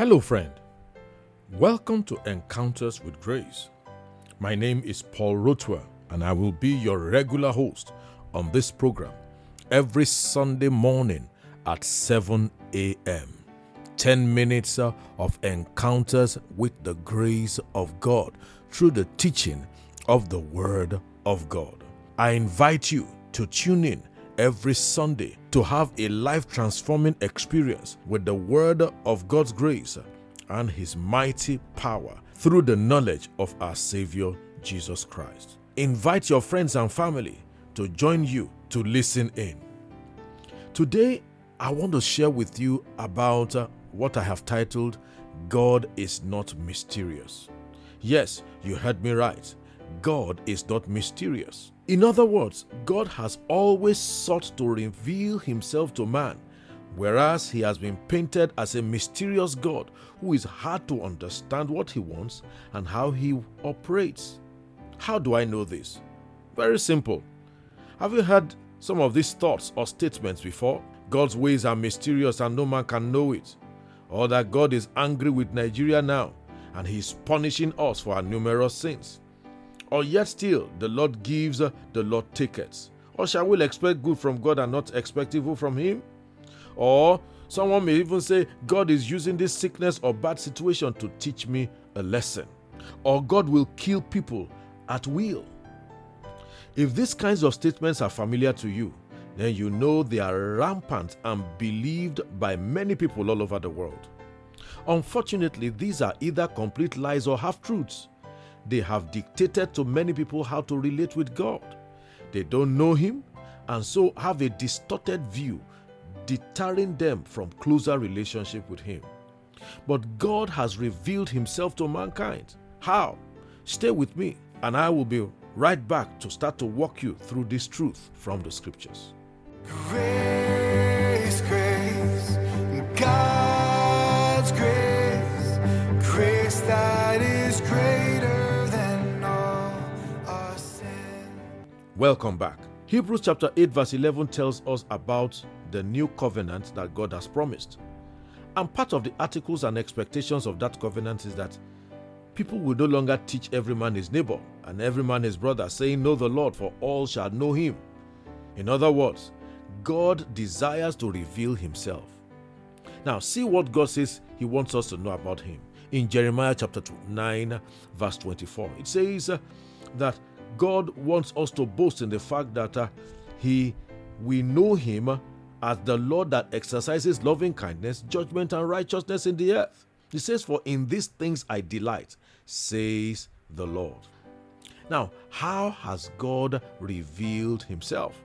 Hello, friend. Welcome to Encounters with Grace. My name is Paul Rotwer, and I will be your regular host on this program every Sunday morning at 7 a.m. 10 minutes uh, of encounters with the grace of God through the teaching of the Word of God. I invite you to tune in every Sunday to have a life transforming experience with the Word of God's grace and His mighty power through the knowledge of our Savior Jesus Christ. Invite your friends and family to join you to listen in. Today, I want to share with you about uh, what I have titled God is Not Mysterious. Yes, you heard me right. God is not mysterious. In other words, God has always sought to reveal himself to man, whereas he has been painted as a mysterious God who is hard to understand what he wants and how he operates. How do I know this? Very simple. Have you heard some of these thoughts or statements before? God's ways are mysterious and no man can know it. Or that God is angry with Nigeria now and he is punishing us for our numerous sins. Or yet still, the Lord gives, uh, the Lord taketh. Or shall we expect good from God and not expect evil from Him? Or someone may even say, God is using this sickness or bad situation to teach me a lesson. Or God will kill people at will. If these kinds of statements are familiar to you, then you know they are rampant and believed by many people all over the world. Unfortunately, these are either complete lies or half truths. They have dictated to many people how to relate with God. They don't know Him and so have a distorted view, deterring them from closer relationship with Him. But God has revealed Himself to mankind. How? Stay with me, and I will be right back to start to walk you through this truth from the scriptures. Grace, grace, Welcome back. Hebrews chapter 8, verse 11 tells us about the new covenant that God has promised. And part of the articles and expectations of that covenant is that people will no longer teach every man his neighbor and every man his brother, saying, Know the Lord, for all shall know him. In other words, God desires to reveal himself. Now, see what God says he wants us to know about him. In Jeremiah chapter 9, verse 24, it says that God wants us to boast in the fact that uh, he we know him as the Lord that exercises loving kindness, judgment, and righteousness in the earth. He says, For in these things I delight, says the Lord. Now, how has God revealed himself?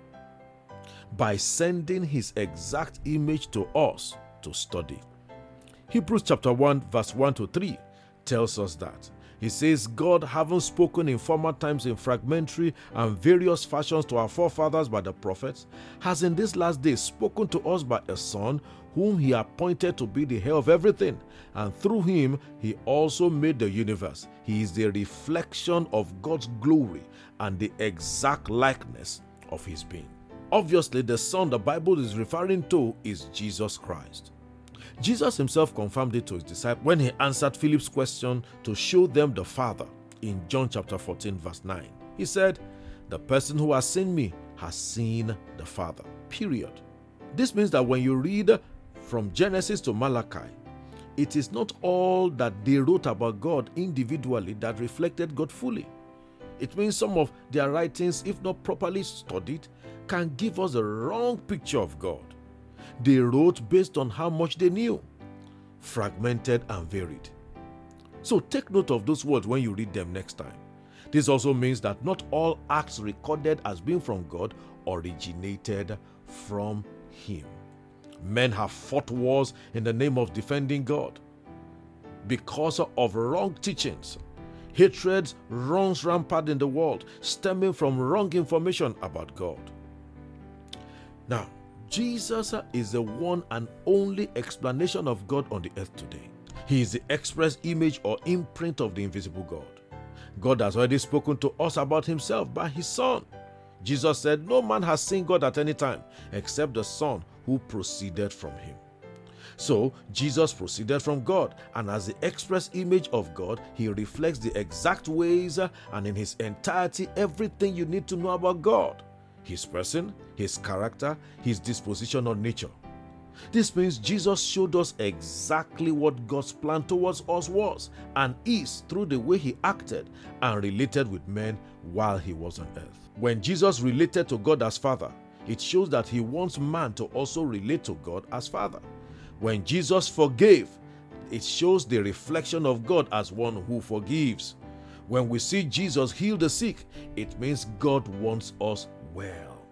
By sending his exact image to us to study. Hebrews chapter 1, verse 1 to 3 tells us that. He says, God, having spoken in former times in fragmentary and various fashions to our forefathers by the prophets, has in this last day spoken to us by a Son, whom he appointed to be the head of everything, and through him he also made the universe. He is the reflection of God's glory and the exact likeness of his being. Obviously, the Son the Bible is referring to is Jesus Christ. Jesus himself confirmed it to his disciples when he answered Philip's question to show them the Father in John chapter 14, verse 9. He said, The person who has seen me has seen the Father. Period. This means that when you read from Genesis to Malachi, it is not all that they wrote about God individually that reflected God fully. It means some of their writings, if not properly studied, can give us a wrong picture of God. They wrote based on how much they knew, fragmented and varied. So take note of those words when you read them next time. This also means that not all acts recorded as being from God originated from Him. Men have fought wars in the name of defending God. Because of wrong teachings, hatred runs rampant in the world, stemming from wrong information about God. Now, Jesus is the one and only explanation of God on the earth today. He is the express image or imprint of the invisible God. God has already spoken to us about himself by his Son. Jesus said, No man has seen God at any time except the Son who proceeded from him. So, Jesus proceeded from God, and as the express image of God, he reflects the exact ways and in his entirety everything you need to know about God his person, his character, his disposition or nature. This means Jesus showed us exactly what God's plan towards us was and is through the way he acted and related with men while he was on earth. When Jesus related to God as Father, it shows that he wants man to also relate to God as Father. When Jesus forgave, it shows the reflection of God as one who forgives. When we see Jesus heal the sick, it means God wants us well.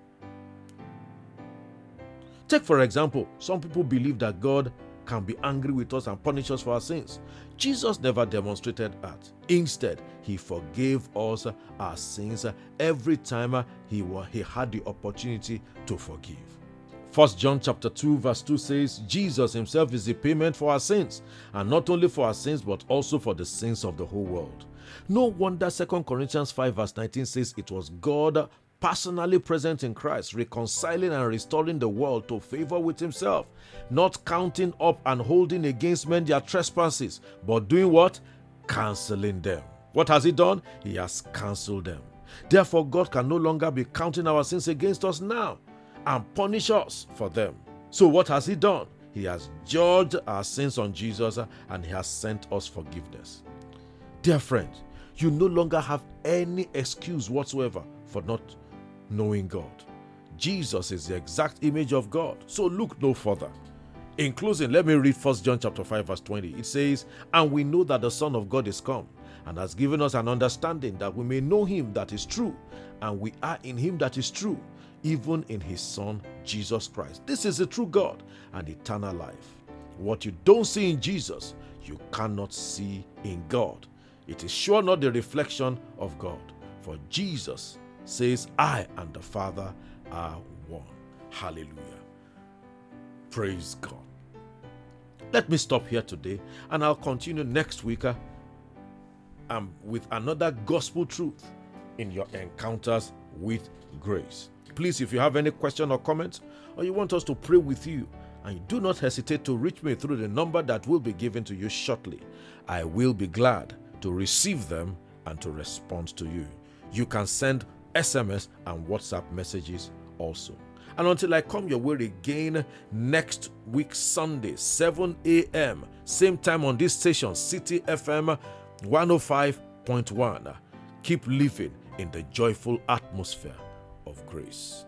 Take, for example, some people believe that God can be angry with us and punish us for our sins. Jesus never demonstrated that. Instead, he forgave us our sins every time he, he had the opportunity to forgive. First John chapter 2 verse 2 says Jesus himself is the payment for our sins and not only for our sins but also for the sins of the whole world. No wonder 2 Corinthians 5 verse 19 says it was God personally present in Christ, reconciling and restoring the world to favor with Himself, not counting up and holding against men their trespasses, but doing what? Canceling them. What has He done? He has cancelled them. Therefore, God can no longer be counting our sins against us now and punish us for them. So, what has He done? He has judged our sins on Jesus and He has sent us forgiveness. Dear friend, you no longer have any excuse whatsoever for not knowing God. Jesus is the exact image of God, so look no further. In closing, let me read 1 John chapter 5 verse 20. It says, "And we know that the Son of God is come and has given us an understanding that we may know him that is true, and we are in him that is true, even in his Son Jesus Christ." This is the true God and eternal life. What you don't see in Jesus, you cannot see in God. It is sure not the reflection of God, for Jesus says, I and the Father are one. Hallelujah. Praise God. Let me stop here today and I'll continue next week uh, um, with another gospel truth in your encounters with grace. Please, if you have any question or comment, or you want us to pray with you, and do not hesitate to reach me through the number that will be given to you shortly. I will be glad to receive them and to respond to you. You can send SMS, and WhatsApp messages also. And until I come your way again next week, Sunday, 7 a.m., same time on this station, City FM 105.1. Keep living in the joyful atmosphere of grace.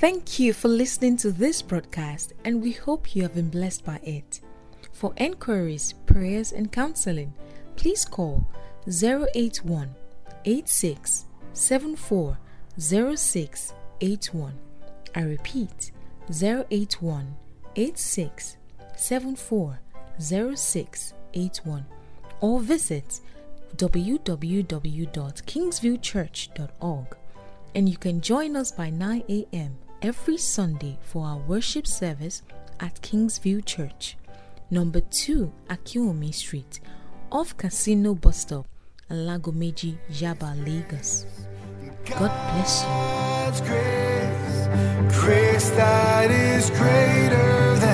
Thank you for listening to this broadcast, and we hope you have been blessed by it. For enquiries, prayers, and counseling, please call 081 86 740681. I repeat 081 or visit www.kingsviewchurch.org and you can join us by 9 a.m. every Sunday for our worship service at Kingsview Church, number 2 Akiwumi Street, off Casino Bus Stop, Alagomeji, Yaba, Lagos. God bless you. Grace, grace.